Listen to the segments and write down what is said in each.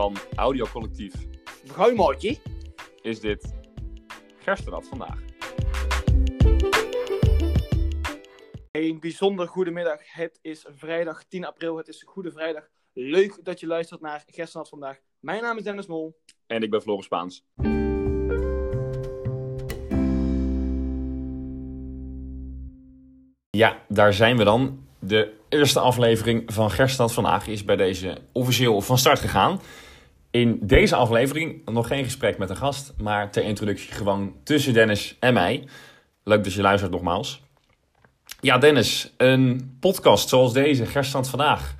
van Audiocollectief is dit Gerstenat vandaag. Een bijzonder goede middag. Het is vrijdag 10 april. Het is een goede vrijdag. Leuk dat je luistert naar Gerstenat vandaag. Mijn naam is Dennis Mol. En ik ben Floris Spaans. Ja, daar zijn we dan. De eerste aflevering van Gerstad vandaag is bij deze officieel van start gegaan. In deze aflevering nog geen gesprek met een gast, maar ter introductie gewoon tussen Dennis en mij. Leuk dat je luistert nogmaals. Ja, Dennis, een podcast zoals deze, Gerstad vandaag.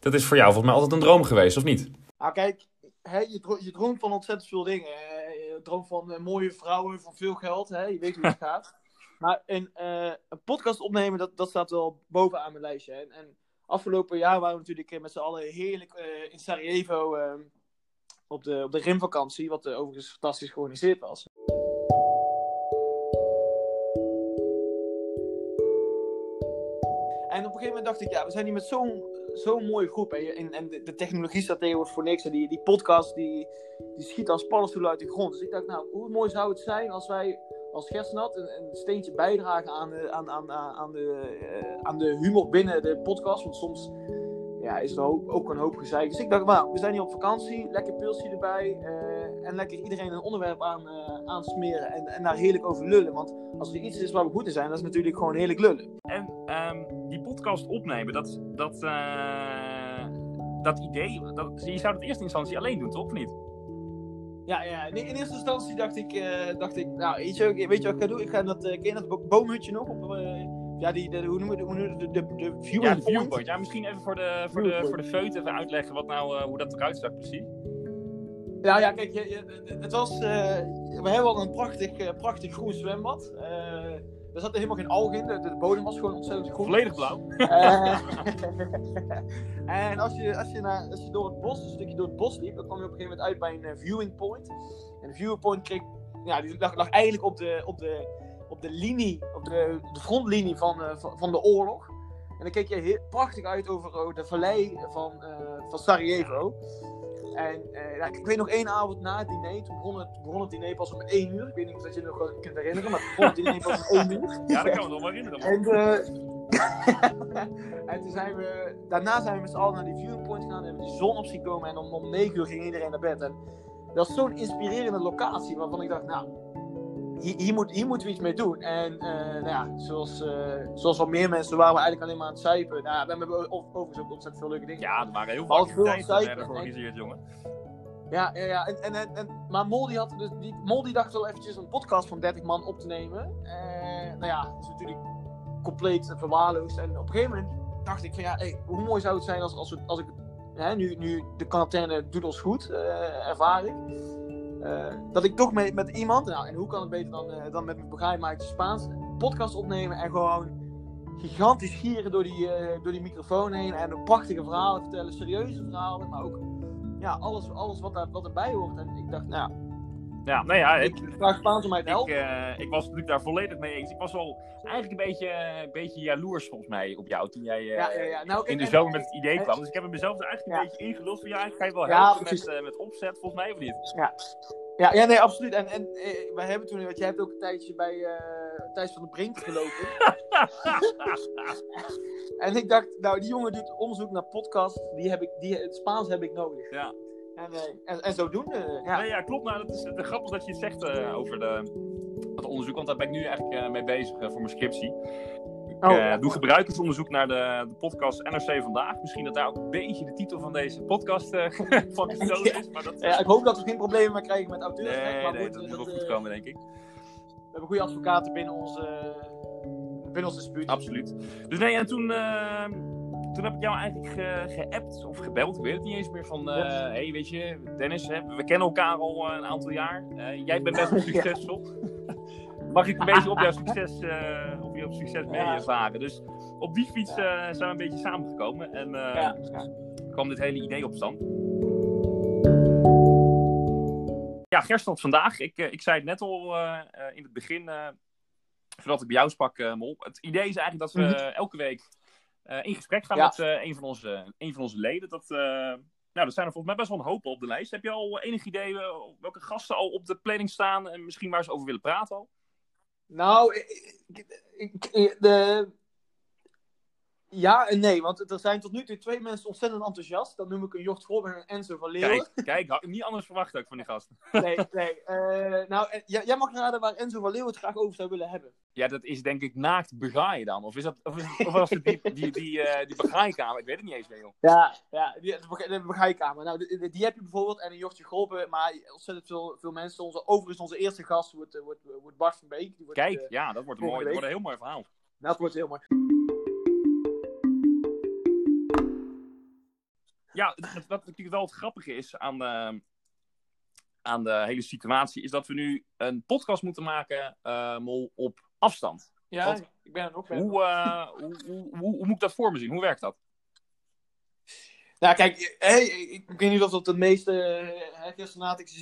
Dat is voor jou volgens mij altijd een droom geweest, of niet? Ah, kijk, hè, je, dro- je droomt van ontzettend veel dingen. Je droomt van eh, mooie vrouwen, van veel geld. Hè? Je weet hoe het gaat. Maar een, eh, een podcast opnemen, dat, dat staat wel bovenaan mijn lijstje. En, en afgelopen jaar waren we natuurlijk eh, met z'n allen heerlijk in Sarajevo eh, op, de, op de rimvakantie. Wat eh, overigens fantastisch georganiseerd was. En op een gegeven moment dacht ik, ja, we zijn hier met zo'n zo'n mooie groep. En, en, en de, technologie staat tegenwoordig voor niks. En die, die podcast, die, die schiet als paddenstoelen uit de grond. Dus ik dacht, nou, hoe mooi zou het zijn als wij als Gersnat een, een steentje bijdragen aan, aan, aan, aan de, eh, aan de humor binnen de podcast. Want soms ja, is er ook, ook een hoop gezeik. Dus ik dacht, nou, we zijn hier op vakantie. Lekker pilsje erbij. eh, en lekker iedereen een onderwerp aan, eh, aansmeren. En, en daar heerlijk over lullen. Want als er iets is waar we goed in zijn, dat is natuurlijk gewoon heerlijk lullen. En ehm, die podcast opnemen, dat, dat, eh, dat idee, dat, je zou het in eerste instantie alleen doen, toch? Of niet? Ja, ja. In, eerste instantie dacht ik, dacht ik nou, weet je, weet je wat ik ga doen? Ik ga dat, ken dat bo- boomhutje nog? Op, ja, die, de, hoe noemen we? De, de, de viewing Ja, viewpoint. Ja, misschien even voor de, voor de, Viewpoint. voor de feut even uitleggen wat nou, eh, hoe dat eruit zag precies. Ja, ja, kijk, je, je- het was, eh, we hebben al een prachtig, eh, prachtig groen zwembad. Eh er zat helemaal geen algen in, de, de bodem was gewoon ontzettend groen. Volledig blauw. En als je, als, je naar, als je door het bos, een stukje door het bos liep, dan kwam je op een gegeven moment uit bij een viewing point. En de viewing point kreeg, ja, die lag, lag eigenlijk op de, op de, op de linie, op de, de frontlinie van, eh, van, de oorlog. En dan keek je heel prachtig uit over eh, de vallei van, eh, van Sarajevo. En eh, ik weet nog één avond na het diner, toen begon het, begon het diner pas om één uur. Ik weet niet of dat je het nog kunt herinneren, maar het begon het diner pas om één uur. Ja, dat kan me nog wel herinneren. En, en toen zijn we, daarna zijn we met z'n allen naar die viewing point gegaan en hebben we die zon op zien komen en om, om 9 uur ging iedereen naar bed. En dat was zo'n inspirerende locatie waarvan ik dacht, nou, hier, hier, moet, hier moeten we iets mee doen. En eh, nou ja, zoals, eh, zoals wel meer mensen waren we eigenlijk alleen maar aan het zuipen. Nou, we hebben overigens ook ontzettend veel leuke dingen. Ja, er waren heel veel activiteiten georganiseerd, jongen. Ja, ja, ja. En, en, en, en- maar Mol die had dus, die, Mol die dacht wel eventjes een podcast van 30 man op te nemen. Eh, nou ja, dat is natuurlijk compleet verwaarloosd. En op een gegeven moment dacht ik van ja, hey, hoe mooi zou het zijn als, als, we, als ik hè, nu, nu de quarantaine doet ons goed, ervaar ik. eh, dat ik toch met, met iemand, nou, en hoe kan het beter dan, eh, dan met mijn begrijpmaatje Spaans, een podcast opnemen en gewoon gigantisch gieren door die, eh, door die microfoon heen en prachtige verhalen vertellen, serieuze verhalen, maar ook ja, alles, alles wat, daar, wat erbij hoort. En ik dacht, nou, Ja, nou ja, ik, ik vraag Spaans om mij te ik, helpen. eh, ik was natuurlijk daar volledig mee eens. Ik was wel eigenlijk een beetje, een beetje jaloers volgens mij op jou toen jij eh, ja, ja, ja. Nou, in de zomer met het idee kwam. Dus ik heb hem mezelf er eigenlijk een Ja. beetje ingeluld van ja, ik ga je wel Ja, helpen met, eh, met opzet volgens mij of niet? Ja, ja, nee, absoluut. En, en eh, wij hebben toen, want jij hebt ook een tijdje bij eh Thijs van de Brink gelopen. en ik dacht, nou, die jongen doet onderzoek naar podcast. Die heb ik, die, het Spaans heb ik nodig. Ja. En, eh, en, en zodoende, ja. Nee, ja, klopt. Nou, dat is het is grappig dat je het zegt over de, onderzoek, want daar ben ik nu eigenlijk eh, mee bezig eh, voor mijn scriptie. Ik Oh. eh, doe gebruikersonderzoek naar de, de podcast NRC Vandaag. Misschien dat daar ook een beetje de titel van deze podcast van gestolen is. Maar dat, Ja, ik hoop dat we geen problemen meer krijgen met auteursrecht. nee, maar nee, goed, dat moet wel goed komen, denk ik. We hebben goede advocaten binnen onze, binnen ons dispuut. Absoluut. Dus nee, en toen, toen heb ik jou eigenlijk ge- geappt of gebeld. Ik weet het niet eens meer. Van, eh hey, weet je, Dennis, hè, we kennen elkaar al een aantal jaar. Jij bent best wel succesvol. Mag ik een beetje op jouw succes, eh op jouw succes mee ervaren? Dus op die fiets eh, zijn we een beetje samengekomen. En eh, kwam dit hele idee op stand. Ja, Gerstland vandaag. Ik, eh, ik zei het net al eh, eh, in het begin, eh, voordat ik bij jou sprak, eh, Mol. Het idee is eigenlijk dat we Mhm. eh, elke week eh, in gesprek gaan Ja. met eh, een, van onze, een van onze leden. Dat, eh, nou, er zijn er volgens mij best wel een hoop op de lijst. Heb je al enig idee uh, welke gasten al op de planning staan en misschien waar ze over willen praten al? Nou, ik, ik, de, ja en nee, want er zijn tot nu toe twee mensen ontzettend enthousiast. Dan noem ik een Jort Grob en Enzo van Leeuwen. Kijk, kijk had ik niet anders verwacht ook van die gasten. Nee, nee. Uh, nou, jij mag raden waar Enzo van Leeuwen het graag over zou willen hebben. Ja, dat is denk ik naakt begaaien dan. Of, is dat, of, is, of was het die, die, die, uh, die begaaikamer? Ik weet het niet eens meer, joh. Ja, ja die, de begaaikamer. Nou, die, die, heb je bijvoorbeeld. En een Jortje Groppen. Maar ontzettend veel, veel mensen. Onze, overigens, onze eerste gast wordt, wordt, wordt Bart van Beek. Die wordt, Kijk, uh, ja, dat wordt, mooi, dat wordt een heel mooi verhaal. Dat wordt heel mooi. Ja, wat natuurlijk wel het grappige is aan de, aan de hele situatie, is dat we nu een podcast moeten maken, uh, Mol, op afstand. Ja, Want, ik ben er ook. Hoe, uh, hoe, hoe, hoe, hoe, moet ik dat voor me zien? Hoe werkt dat? Nou, kijk, hey, ik weet niet of dat de meeste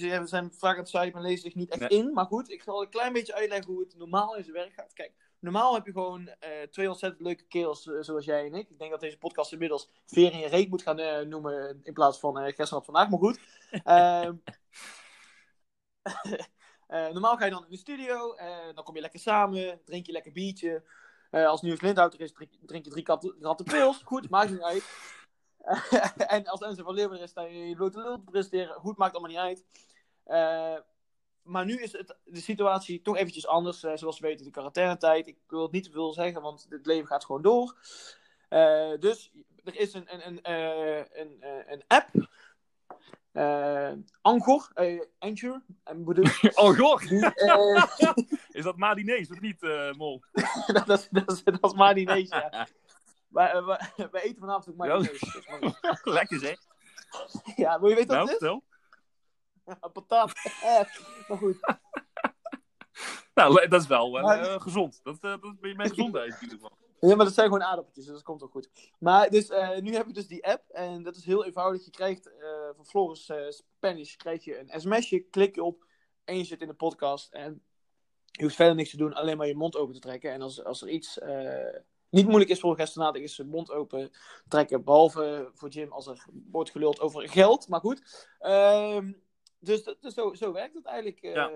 uh, zijn vaak aan het zuipen en lezen zich niet echt nee. in. Maar goed, ik zal een klein beetje uitleggen hoe het normaal in zijn werk gaat. Kijk, Normaal heb je gewoon uh, twee ontzettend leuke kerels uh, zoals jij en ik. Ik denk dat deze podcast inmiddels Veer in je reet moet gaan uh, noemen in plaats van gisteren had vandaag. Maar goed. Ehm, normaal ga je dan in de studio. dan kom je lekker samen. Drink je lekker biertje. als Nieuws Lindhouter is, drink, drink je drie ratten pils. Goed, maakt niet uit. en als Enzo van Leeuwen is, dan je blote lul te presenteren. Goed, maakt allemaal niet uit maar nu is het, de situatie toch eventjes anders. Uh, zoals we weten, de quarantainetijd. Ik wil het niet te veel zeggen, want het leven gaat gewoon door. Uh, dus er is een, een, een, uh, een, een app. Angor. Anchor. Angor? is dat Madinees of niet, Mol? dat, is, dat, is, dat is Madinees, ja. wij, wij, wij, eten vanavond ook Madinees. Lekker zeg. Ja, wil je weten wat nou, het is? patat. maar goed. Nou, dat is wel uh, maar... gezond. Dat, uh, dat ben je mijn gezondheid in ieder geval. Ja, maar dat zijn gewoon aardappeltjes, dus dat komt ook goed. Maar dus, uh, nu heb je dus die app en dat is heel eenvoudig. Je krijgt van Floris Spanish krijg je een sms'je, klik je op en je zit in de podcast. En je hoeft verder niks te doen, alleen maar je mond open te trekken. En als, als er iets niet moeilijk is voor een gesternate, is zijn mond open trekken. Behalve voor Jim als er wordt geluld over geld, maar goed. Ehm dus, dus zo, zo werkt het eigenlijk. Uh, ja.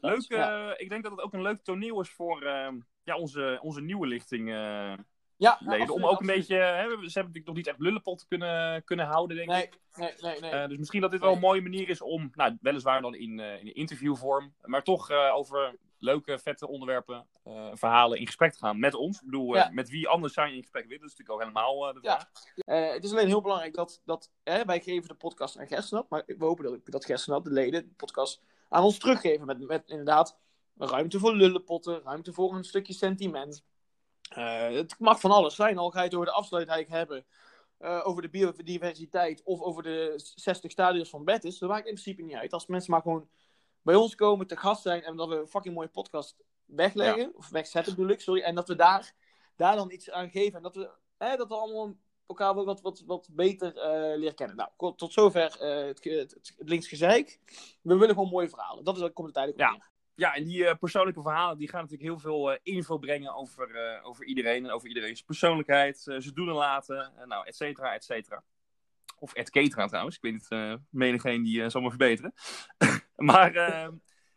Leuk, ja. ik denk dat het ook een leuk toneel is voor uh, ja, onze, onze nieuwe lichting. Ja, leden. absoluut, Om ook absoluut. een beetje. Hè, ze hebben natuurlijk nog niet echt lullenpot kunnen, kunnen houden, denk nee, ik. Nee, nee, nee. dus misschien dat dit wel een mooie manier is om, nou, weliswaar dan in, in interviewvorm, maar toch over leuke, vette onderwerpen, verhalen in gesprek te gaan met ons. Ik bedoel, Ja. met wie anders je in gesprek willen? Dat is natuurlijk ook helemaal de Ja. vraag. Eh, het is alleen heel belangrijk dat, dat hè, wij geven de podcast aan Gerstenat, maar we hopen dat, dat Gerstenat, de leden, de podcast aan ons teruggeven. Met, met inderdaad ruimte voor lullenpotten, ruimte voor een stukje sentiment. Eh, het mag van alles zijn, al ga je het over de afsluitdijk hebben, eh, over de biodiversiteit of over de 60 stadions van Betis. Dat maakt in principe niet uit. Als mensen maar gewoon bij ons komen, te gast zijn en dat we een fucking mooie podcast wegleggen, of wegzetten bedoel ik, sorry, en dat we daar, daar dan iets aan geven en dat we, hè, dat we allemaal elkaar wel wat, wat, wat beter eh, leren kennen. Nou, tot zover eh, het, het, linksgezeik. We willen gewoon mooie verhalen. Dat is, daar komt het eigenlijk op Ja. Ja, en die eh, persoonlijke verhalen die gaan natuurlijk heel veel info brengen over, over iedereen en over iedereen's persoonlijkheid, ze doen en laten, nou, et cetera, et cetera. Of et cetera trouwens, ik weet niet, menigeen die zal me verbeteren. maar eh,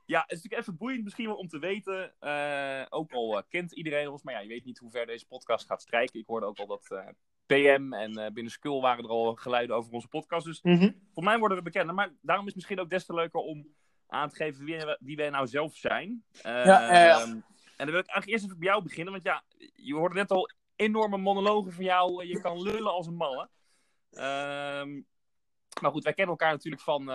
ja, het is natuurlijk even boeiend misschien wel om te weten, eh, ook al eh, kent iedereen ons, maar ja, je weet niet hoe ver deze podcast gaat strijken. Ik hoorde ook al dat eh, PM en eh, binnen Skull waren er al geluiden over onze podcast, dus voor mij worden we bekender. Maar daarom is het misschien ook des te leuker om aan te geven wie, we- wie wij nou zelf zijn. Ja. ehm, en dan wil ik eigenlijk eerst even bij jou beginnen. Want ja, je hoorde net al enorme monologen van jou. Je kan lullen als een malle. Ehm, maar goed, wij kennen elkaar natuurlijk van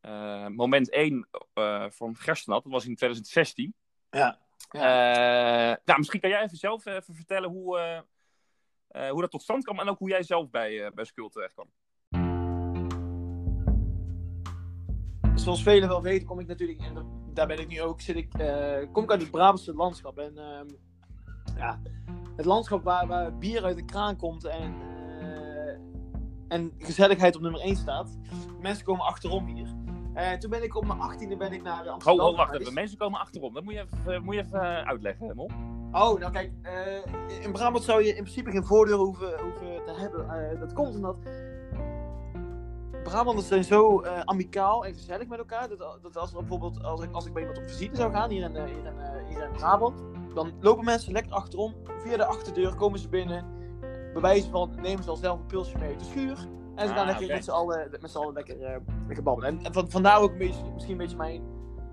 eh, eh, moment 1 eh, van Gerstenat. Dat was in 2016. Ja. Eh, nou, misschien kan jij even zelf even vertellen hoe, eh, eh, hoe dat tot stand kwam. En ook hoe jij zelf bij, eh bij Skull terecht kwam. Zoals velen wel weten, kom ik natuurlijk, en daar ben ik nu ook, zit ik, eh, kom ik uit het Brabantse landschap. En ehm, ja, het landschap waar, waar bier uit de kraan komt en, eh, en gezelligheid op nummer 1 staat. Mensen komen achterom hier. En toen ben ik op mijn 18e ben ik naar Ho, Amsterdam. ho, wacht geweest. even. Mensen komen achterom. Dat moet je even, eh, moet je even eh, uitleggen, Mol. Oh, nou kijk, in Brabant zou je in principe geen voordeur hoeven, hoeven te hebben. Dat komt omdat Brabanders zijn zo amicaal en gezellig met elkaar. Dat, dat als, bijvoorbeeld, als, ik, als ik bij iemand op visite zou gaan hier in, hier, in, hier in Brabant, dan lopen mensen lekker achterom. Via de achterdeur komen ze binnen. Bij wijze van nemen ze al zelf een pilsje mee uit de schuur. En ze gaan Ah, lekker oké. met z'n allen, met allen lekker, eh, lekker babbelen. En, en van, vandaar ook een beetje, misschien een beetje mijn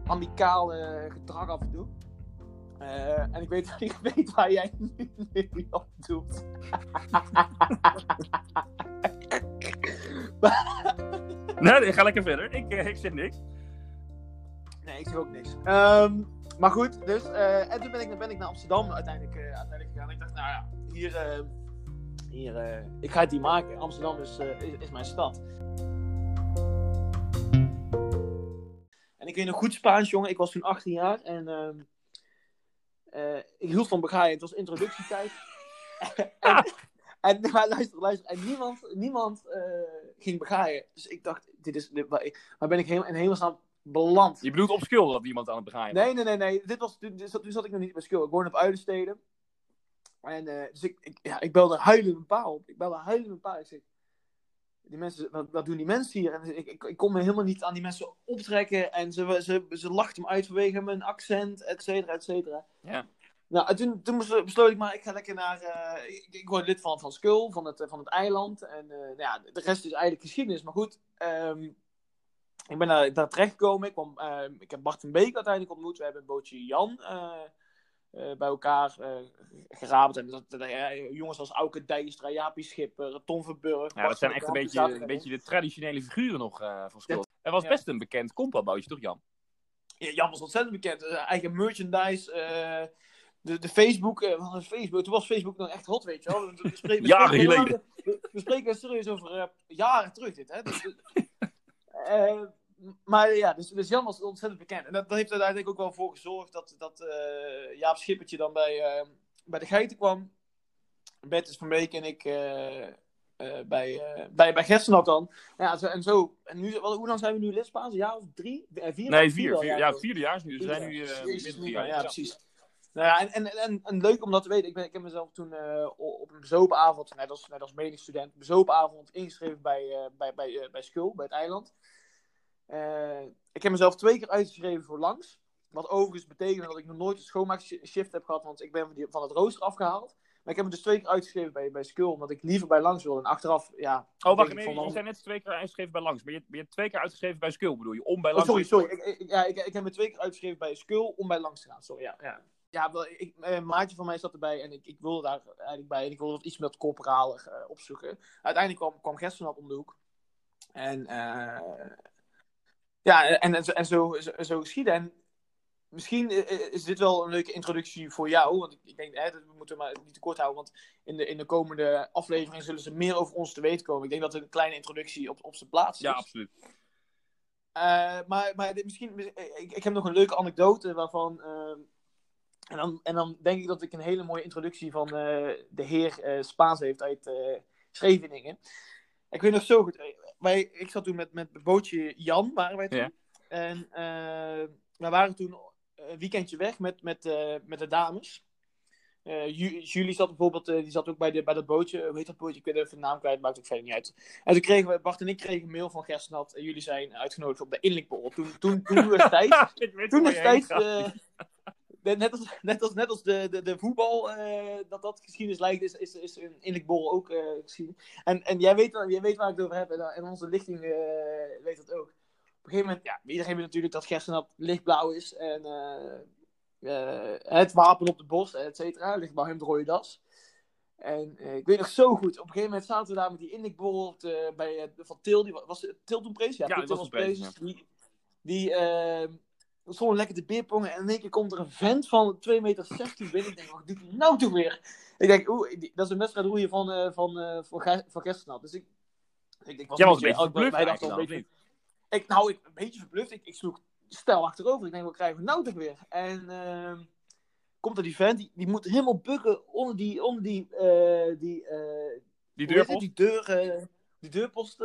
amicale gedrag af en toe. Eh, en ik weet, ik weet waar jij nu, nu op doet. Nee, nee, ga lekker verder. Ik, eh, ik zeg niks. Nee, ik zeg ook niks. Ehm, maar goed, dus. eh, en toen ben ik, ben ik naar Amsterdam uiteindelijk, eh, uiteindelijk gegaan. Ik dacht, nou ja, hier. Hier eh, ik ga het hier maken. Amsterdam is, eh, is, is mijn stad. En ik weet nog goed Spaans, jongen. Ik was toen 18 jaar en. ehm, eh, ik hield van begaaien. Het was introductietijd. en, en maar luister, luister. En niemand, niemand ging begaaien. Dus ik dacht, dit is. Dit, waar, ben ik helemaal in hemelsnaam beland? Je bedoelt op skill dat iemand aan het begaaien was. Nee, nee, nee, nee. Dit was, dit, dit zat- toen zat ik nog niet bij school. Ik woonde op Uilensteden. En eh, dus ik, ik, ja, ik belde huilend een pa op. Ik belde huilend een pa. Ik zeg, die mensen, wat, wat doen die mensen hier? En ik, ik, ik kon me helemaal niet aan die mensen optrekken. En ze, ze, ze lachten me uit vanwege mijn accent, et cetera, et cetera. Ja. Nou, en toen, toen beslo- besloot ik maar, ik ga lekker naar... eh, ik, ik word lid van, van Skul, van het, van het eiland. En eh, nou ja, de rest is eigenlijk geschiedenis. Maar goed, ehm, ik ben daar, daar terechtgekomen. Ik, kwam, eh, ik heb Bart van Beek uiteindelijk ontmoet. We hebben een bootje Jan bij elkaar eh geraapt. En dat, eh, jongens als Auke Dijkstra, Jaapie Schipper, Tom Verburg. Ja, dat zijn echt een beetje, een beetje de traditionele figuren nog eh, van. Ja. Er was best een bekend compa-bootje, toch Jan? Ja, Jan was ontzettend bekend. Eh, eigen merchandise. eh, de, de Facebook, eh, is Facebook. Toen was Facebook nog echt hot, weet je wel. We, spreken, we Jaren geleden. We, we spreken serieus over eh, jaren terug, dit. Hè? Dus, eh, maar ja, dus, dus Jan was ontzettend bekend. En dat, dat heeft er uiteindelijk ook wel voor gezorgd dat, dat eh, Jaap Schippertje dan bij, eh, bij de geiten kwam. Bertus van Beek en ik eh, bij, bij, bij dan. Ja, zo, en zo. En nu, wat, hoe lang zijn we nu? Een jaar of drie? Eh, vier? Nee, Vier vier. vier ja. ja, vierde jaar is nu. Dus we zijn nu midden ja, precies. Nou ja, en, en, en, en leuk om dat te weten. Ik, ben, ik heb mezelf toen op een bezopenavond, net als, net als medestudent, bezopenavond ingeschreven bij, eh, bij, bij, bij Skul, bij het eiland. Eh, ik heb mezelf twee keer uitgeschreven voor langs. Wat overigens betekent dat ik nog nooit een schoonmaakshift heb gehad, want ik ben van, die, van het rooster afgehaald. Maar ik heb me dus twee keer uitgeschreven bij, bij Skul, omdat ik liever bij langs wil. En achteraf, ja... Oh, wacht van Je zijn net twee keer uitgeschreven bij langs. Ben je, ben je twee keer uitgeschreven bij skill, bedoel je? Om bij Oh, langs. sorry, sorry. Ik, ik, ja, ik, ik heb me twee keer uitgeschreven bij Skul om bij langs te gaan. Sorry, ja. Ja, ja wel, ik, eh, een maatje van mij zat erbij en ik, ik wilde daar eigenlijk bij. En ik wilde wat iets met corporaler eh, opzoeken. Uiteindelijk kwam, kwam Gerstenat om de hoek. En eh, ja, en, en, zo, en zo, zo, zo geschieden. En misschien eh, is dit wel een leuke introductie voor jou. Want ik, denk, hè, dat we moeten maar niet te kort houden. Want in de, in de komende aflevering zullen ze meer over ons te weten komen. Ik denk dat een kleine introductie op, op zijn plaats is. Ja, absoluut. Eh, maar maar dit- misschien, ik, ik heb nog een leuke anekdote waarvan. en, dan, en dan denk ik dat ik een hele mooie introductie van eh, de heer eh, Spaans heeft uit eh Scheveningen. Ik weet nog zo goed. eh, Wij, ik zat toen met, met het bootje Jan, waren wij toen. Ja. En eh we waren toen een weekendje weg met, met, eh, met de dames. Eh, Ju- Julie zat bijvoorbeeld, eh, die zat ook bij, de, bij dat bootje. Hoe heet dat bootje? Ik weet even de naam kwijt, maakt ook verder niet uit. En toen kregen we, Bart en ik kregen een mail van Gerstenat. en jullie zijn uitgenodigd op de inlinkborrel. Toen, toen, toen Toen waar eh, net, als, net als, net als de, de, de voetbal, eh, dat dat geschiedenis lijkt, is, is, is een inlinkborrel ook eh geschiedenis. En, en jij, weet, jij weet waar ik het over heb. En, en onze lichting eh, weet dat ook. Op een gegeven moment, ja, iedereen weet natuurlijk dat Gerstenat lichtblauw is. En eh, eh, het wapen op de borst, et cetera. Lichtblauw hem de rode das. En eh, ik weet nog zo goed, op een gegeven moment zaten we daar met die de- bij eh, van Til. Die, wa- was het Til toen prees? Ja, Til dat was prees. Die, die we stonden lekker te beerpongen en in één keer komt er een vent van 2,60 meter binnen. Ik denk, wat doet hij nou toch weer? Ik denk, oeh, dat is een wedstrijd roeien van, eh van, eh van, Ge- van Gerstenat. Dus ik, ik, ik was Jij was een beetje oh, verbluft wel dan, een beetje, niet? ik, nou, ik, een beetje verbluft. Ik, ik sloeg stijl achterover. Ik denk, wat krijgen we nou toch weer? En ehm, komt er die vent, die, die moet helemaal bukken onder die, onder die, eh, die, Die deurpost. Die, deur, die deurpost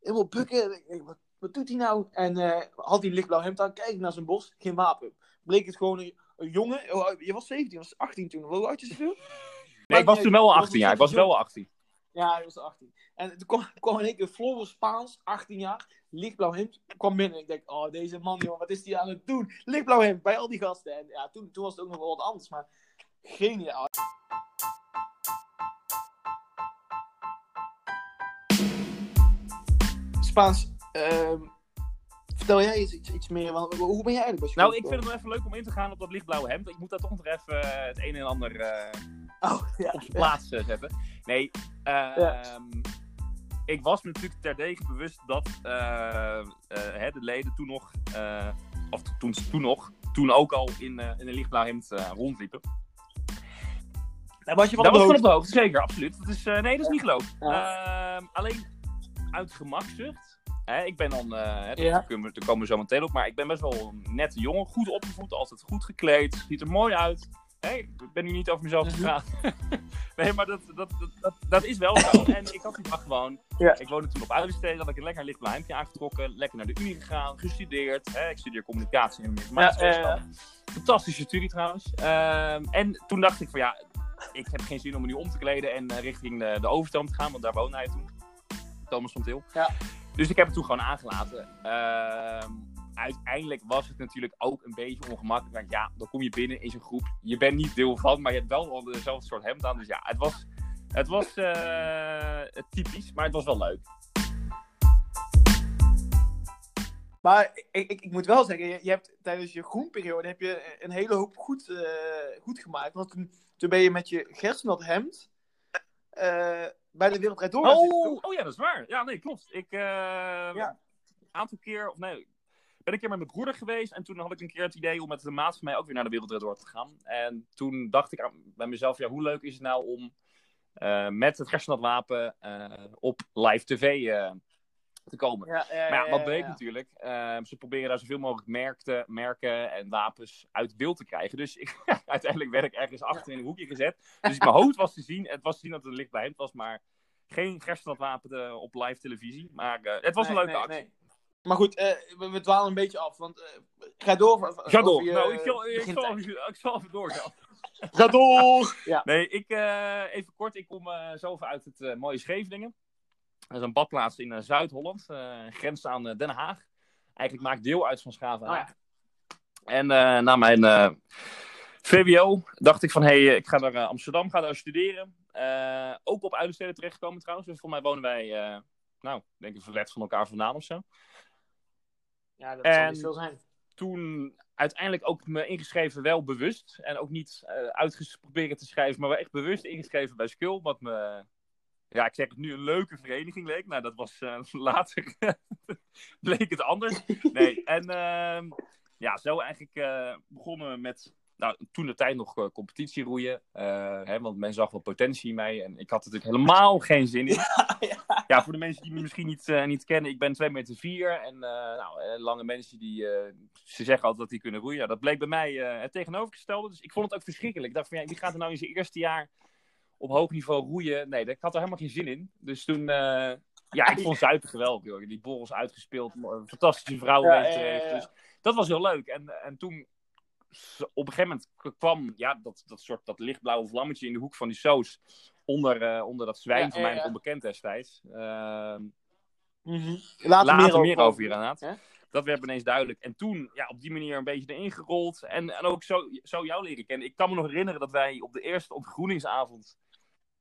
helemaal bukken. Ik denk, wat, wat doet hij nou? En eh, had hij lichtblauw hemd aan, kijk naar zijn borst, geen wapen. Bleek het gewoon een, een jongen, oh, je was 17, je was 18 toen, hoe oud is toen? Nee, ik was toen wel al Dat 18 jaar. Ik was wel al 18. Ja, hij was 18. En toen kwam, kwam in één keer Floris Spaans, 18 jaar, lichtblauw hemd, kwam binnen. Ik denk, oh, deze man, joh, wat is die aan het doen? Lichtblauw hemd, bij al die gasten. En ja, toen, toen was het ook nog wel wat anders, maar geniaal. Spaans, ehm, vertel jij eens iets, iets meer, want hoe ben jij eigenlijk? Nou, ik vind het nog even leuk om in te gaan op dat lichtblauwe hemd. Ik moet daar toch nog even het een en ander eh, Oh, ja. op zijn plaats eh, zetten. Nee, ehm, ik was me natuurlijk terdege bewust dat eh, de leden toen nog, of toen, toen nog, toen ook al in, in een lichtblauw hemd rondliepen. Daar was je van Dat op op de hoogte, zeker, absoluut. Dat is, nee, dat is niet geloof. Ja. Ehm, alleen uit gemakzucht. Hè, ik ben dan, eh, hè, Ja. daar, komen we- zo meteen op, maar ik ben best wel een nette jongen. Goed opgevoed, altijd goed gekleed, ziet er mooi uit. Ik ben nu niet over mezelf Mhm. gegaan. nee, maar dat, dat, dat, dat, is wel zo. En ik had die dag gewoon, Ja. ik woonde toen op Uilensteden, had ik een lekker lichtblauw hemdje aangetrokken, lekker naar de Unie gegaan, gestudeerd. Hè, ik studeer communicatie en. Ja, ja, Fantastische studie trouwens. Ehm, en toen dacht ik van ja, ik heb geen zin om me nu om te kleden en eh, richting de, de overtoom te gaan, want daar woonde hij toen. Thomas van Til. Ja. Dus ik heb het toen gewoon aangelaten. Ehm, uiteindelijk was het natuurlijk ook een beetje ongemakkelijk. Want ja, dan kom je binnen in zo'n groep. Je bent niet deel van, maar je hebt wel dezelfde soort hemd aan. Dus ja, het was, het was eh, typisch, maar het was wel leuk. Maar ik, ik, ik moet wel zeggen, je, hebt tijdens je groenperiode heb je een hele hoop goed, eh, goed gemaakt. Want toen, toen ben je met je gerstnat hemd eh, bij de Wereldrijd door. Oh, oh ja, dat is waar. Ja, nee, klopt. Ik, Ja. een aantal keer, of nee, ben een keer met mijn broeder geweest. En toen had ik een keer het idee om met de maat van mij ook weer naar de Wereldrijd door te gaan. En toen dacht ik aan, bij mezelf, ja, hoe leuk is het nou om eh, met het gerstnatwapen eh op live tv eh, te komen. Ja, ja, Maar ja, wat ja, bleek ja. natuurlijk, eh, ze proberen daar zoveel mogelijk merkte, merken en wapens uit beeld te krijgen. Dus ik, uiteindelijk werd ik ergens achter in een hoekje gezet. Dus mijn hoofd was te zien, het was te zien dat het een licht bij hem was, maar geen gerstnatwapen eh, op live televisie. Maar eh, het was Nee, een leuke nee, actie. nee. Maar goed, eh, we, we dwalen een beetje af. Want, ga door. Ga door. je nou, ik zal, ik, zal, even- ik zal even doorgaan. Ga door! Ja. Nee, ik, eh, even kort, ik kom eh zo even uit het mooie Scheveningen. Dat is een badplaats in eh, Zuid-Holland, eh grens aan eh, Den Haag. Eigenlijk maakt deel uit van Schavenhaag. Oh En na mijn VWO dacht ik van, hé, hey, ik ga naar Amsterdam, ga daar studeren. Ook op Uilensteden terechtgekomen trouwens. Dus voor mij wonen wij, nou, ik denk een verlet van elkaar vandaan of zo. Ja, dat En- zal niet veel zijn. toen uiteindelijk ook me ingeschreven, wel bewust. En ook niet uitges proberen te schrijven, maar wel echt bewust ingeschreven bij Skull. Wat me, ja, ik zeg het nu, een leuke vereniging leek. Nou, dat was eh, later, bleek het anders. Nee, en ehm, ja, zo eigenlijk eh, begonnen we met, nou, toen de tijd nog eh, competitie roeien. hè, want men zag wel potentie in mij en ik had er natuurlijk helemaal geen zin in. Ja, voor de mensen die me misschien niet, niet kennen, ik ben 2 meter 4 en nou, lange mensen die, ze zeggen altijd dat die kunnen roeien. Ja, dat bleek bij mij het tegenovergestelde. Dus ik vond het ook verschrikkelijk. Ik dacht van ja, wie gaat er nou in zijn eerste jaar op hoog niveau roeien? Nee, ik had er helemaal geen zin in. Dus toen, eh, ja, ik vond Zuipen geweldig. Joh. Die borrels uitgespeeld, fantastische vrouwen Ja, heeft. ja. Dus dat was heel leuk. En, en toen op een gegeven moment kwam ja, dat, dat soort dat lichtblauwe vlammetje in de hoek van die soos. Onder, eh, onder dat zwijn van mij onbekend destijds. Ehm, Mhm. Later, Later meer, meer over hier inderdaad. Hè? Dat werd ineens duidelijk. En toen, ja, op die manier een beetje erin gerold. En, en ook zo, zo jou leren kennen. Ik kan me nog herinneren dat wij op de eerste ontgroeningsavond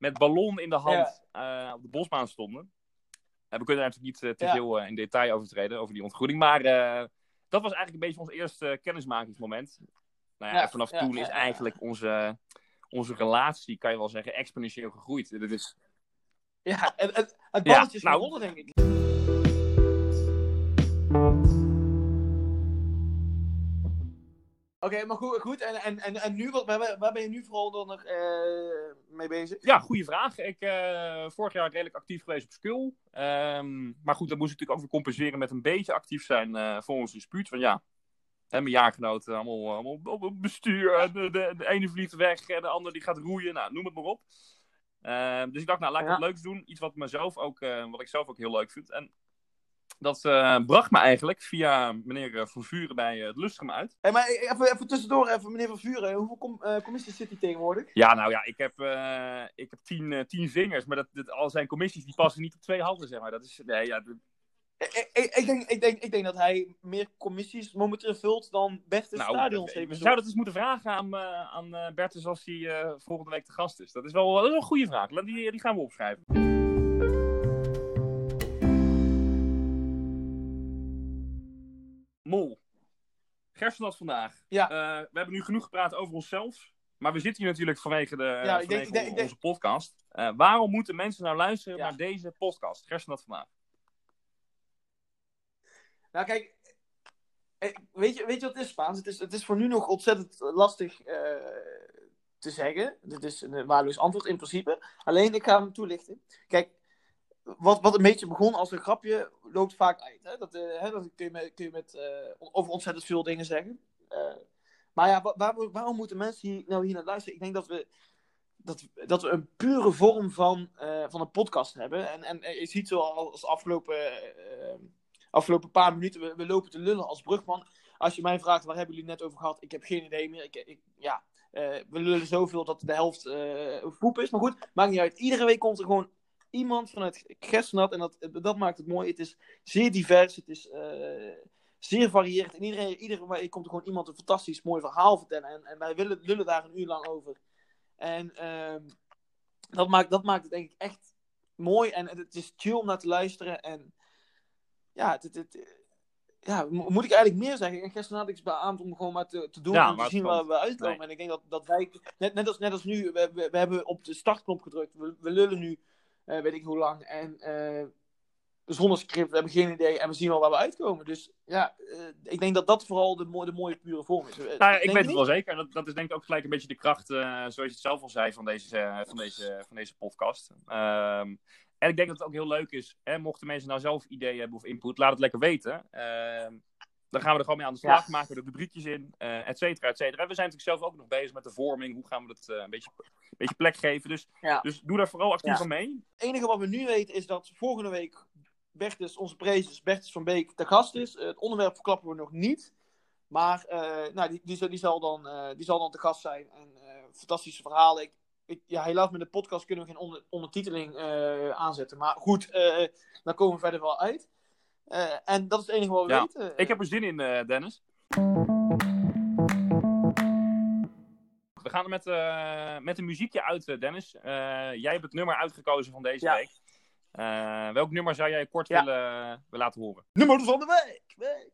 met ballon in de hand eh, op de bosbaan stonden. En we kunnen daar natuurlijk niet eh, te veel eh, in detail over treden, over die ontgroening. Maar dat was eigenlijk een beetje ons eerste kennismakingsmoment. Nou ja, vanaf toen is eigenlijk onze, onze relatie, kan je wel zeggen, exponentieel gegroeid. Dat is, Ja, het, het, het balletje is nou. denk ik. Oké, maar goed, goed. En, en, en, en nu, wat, waar, waar ben je nu vooral dan nog eh, mee bezig? Ja, goede vraag. Ik uh, vorig jaar redelijk actief geweest op Skull. Um, maar goed, dat moest ik natuurlijk ook weer compenseren met een beetje actief zijn uh, voor ons dispuut. Want ja, hè, mijn jaargenoten allemaal, allemaal op het bestuur. De, de, de, ene vliegt weg en de ander die gaat roeien. Nou, noem het maar op. Uh, dus ik dacht, nou, laat ik ja. wat leuks doen. Iets wat, mezelf ook, wat ik zelf ook heel leuk vind. En dat eh, bracht me eigenlijk via meneer uh, Vervuren bij uh, het Lustrum uit. Hey, maar even, even tussendoor, even meneer Vervuren. Hoeveel com commissies zit hij tegenwoordig? Ja, nou ja, ik heb, ik heb tien, tien vingers, maar dat, dat, al zijn commissies die passen niet op twee handen, zeg maar. Dat is, nee, ja, ik, ik, ik, denk, ik, denk, ik denk dat hij meer commissies momenteel vult dan Bertus nou, stadions heeft. Zouden dat eens moeten vragen aan, aan Bertus als hij volgende week te gast is. Dat is wel, dat is een goede vraag. Die, die gaan we opschrijven. Gerstenat vandaag. Ja. we hebben nu genoeg gepraat over onszelf. Maar we zitten hier natuurlijk vanwege, de, ja, vanwege denk, onze, denk, podcast. waarom moeten mensen nou luisteren naar deze podcast? Gerstenat vandaag. Nou, kijk, eh, weet je, weet je wat het is, Spaans? Het is, het is voor nu nog ontzettend lastig uh, te zeggen. Dit is een waardeloos antwoord in principe. Alleen, ik ga hem toelichten. Kijk, wat, wat een beetje begon als een grapje, loopt vaak uit. Hè? Dat, uh, hè, dat kun je met, kun je met uh, over ontzettend veel dingen zeggen. maar ja, waar, waarom moeten mensen hier, nou hier naar luisteren? Ik denk dat we, dat, dat we een pure vorm van, van een podcast hebben. En, en je ziet zo als afgelopen afgelopen paar minuten, we, we, lopen te lullen als brugman. Als je mij vraagt, waar hebben jullie net over gehad? Ik heb geen idee meer. Ik, ik ja, uh, we lullen zoveel dat de helft uh, poep is. Maar goed, maakt niet uit. Iedere week komt er gewoon iemand vanuit Gresnat. En dat, dat maakt het mooi. Het is zeer divers. Het is uh, zeer varieerd. En iedereen, iedere week komt er gewoon iemand een fantastisch mooi verhaal vertellen. En, en wij willen, lullen daar een uur lang over. En ehm, dat, maakt, dat maakt het denk ik echt mooi. En het is chill om naar te luisteren. En ja, het, ja, moet ik eigenlijk meer zeggen? En gisteren had ik het beaamd om gewoon maar te, te doen en te zien waar we uitkomen. En ik denk dat, dat wij, net, net, als, net als nu, we, we, hebben op de startknop gedrukt. We, we lullen nu, uh, weet ik hoe lang. En uh, zonder script, we hebben geen idee. En we zien wel waar we uitkomen. Dus ja, uh, ik denk dat dat vooral de, mooie, de mooie pure vorm is. Nou ik weet het wel zeker. Dat, dat is denk ik ook gelijk een beetje de kracht, zoals je het zelf al zei, van deze, van deze, van deze podcast. Ehm, en ik denk dat het ook heel leuk is, hè, mochten mensen nou zelf ideeën hebben of input, laat het lekker weten. Dan gaan we er gewoon mee aan de slag, maken we er rubriekjes in, uh, et cetera, et cetera. we zijn natuurlijk zelf ook nog bezig met de vorming, hoe gaan we dat uh, een, beetje, een beetje plek geven. Dus, dus doe daar vooral actief aan mee. Het enige wat we nu weten is dat volgende week Bertus, onze prezes, Bertus van Beek, te gast is. het onderwerp verklappen we nog niet. Maar uh, nou, die, die, die, zal dan, die zal dan te gast zijn. En fantastische verhalen. Ik, ik, ja, helaas met de podcast kunnen we geen onder, ondertiteling aanzetten. Maar goed, daar komen we verder wel uit. Uh, en dat is het enige wat we ja. weten. Ik heb er zin in, Dennis. We gaan er met, met een muziekje uit, Dennis. jij hebt het nummer uitgekozen van deze ja. week. welk nummer zou jij kort ja. willen, willen laten horen? Nummer van de week! week.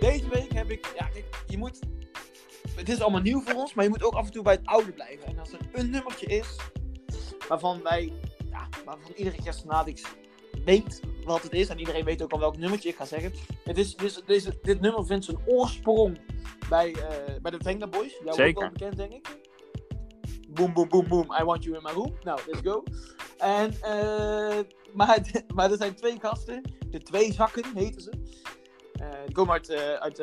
Deze week heb ik... Ja, kijk, je moet het is allemaal nieuw voor ons, maar je moet ook af en toe bij het oude blijven. En als er een nummertje is waarvan wij, waarvan iedere Kerstnadix weet wat het is, en iedereen weet ook al welk nummertje ik ga zeggen. Het is, dit, deze, dit nummer vindt zijn oorsprong bij, uh, bij de Venga Boys. Jou Zeker. ook wel bekend, denk ik. Boom, boom, boom, boom, I want you in my room. Nou, let's go. En, uh, maar, maar er zijn twee gasten, de twee zakken heten ze. Uh, die komen uit, uit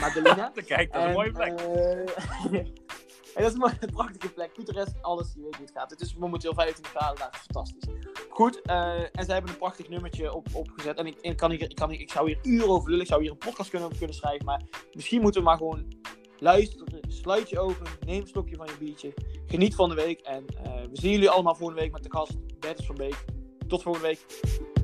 Madalena. Kijk, dat is een mooie plek. en dat is een, prachtige plek. Pinterest, alles, je weet hoe het gaat. Het is momenteel 25 graden, dat is fantastisch. Goed, en zij hebben een prachtig nummertje op, opgezet. En ik, kan hier, ik, kan ik zou hier uren over lullen, ik zou hier een podcast kunnen, kunnen schrijven. Maar misschien moeten we maar gewoon luisteren. Sluit je open, neem een slokje van je biertje. Geniet van de week. En we zien jullie allemaal volgende week met de gast Bertus van Beek. Tot volgende week.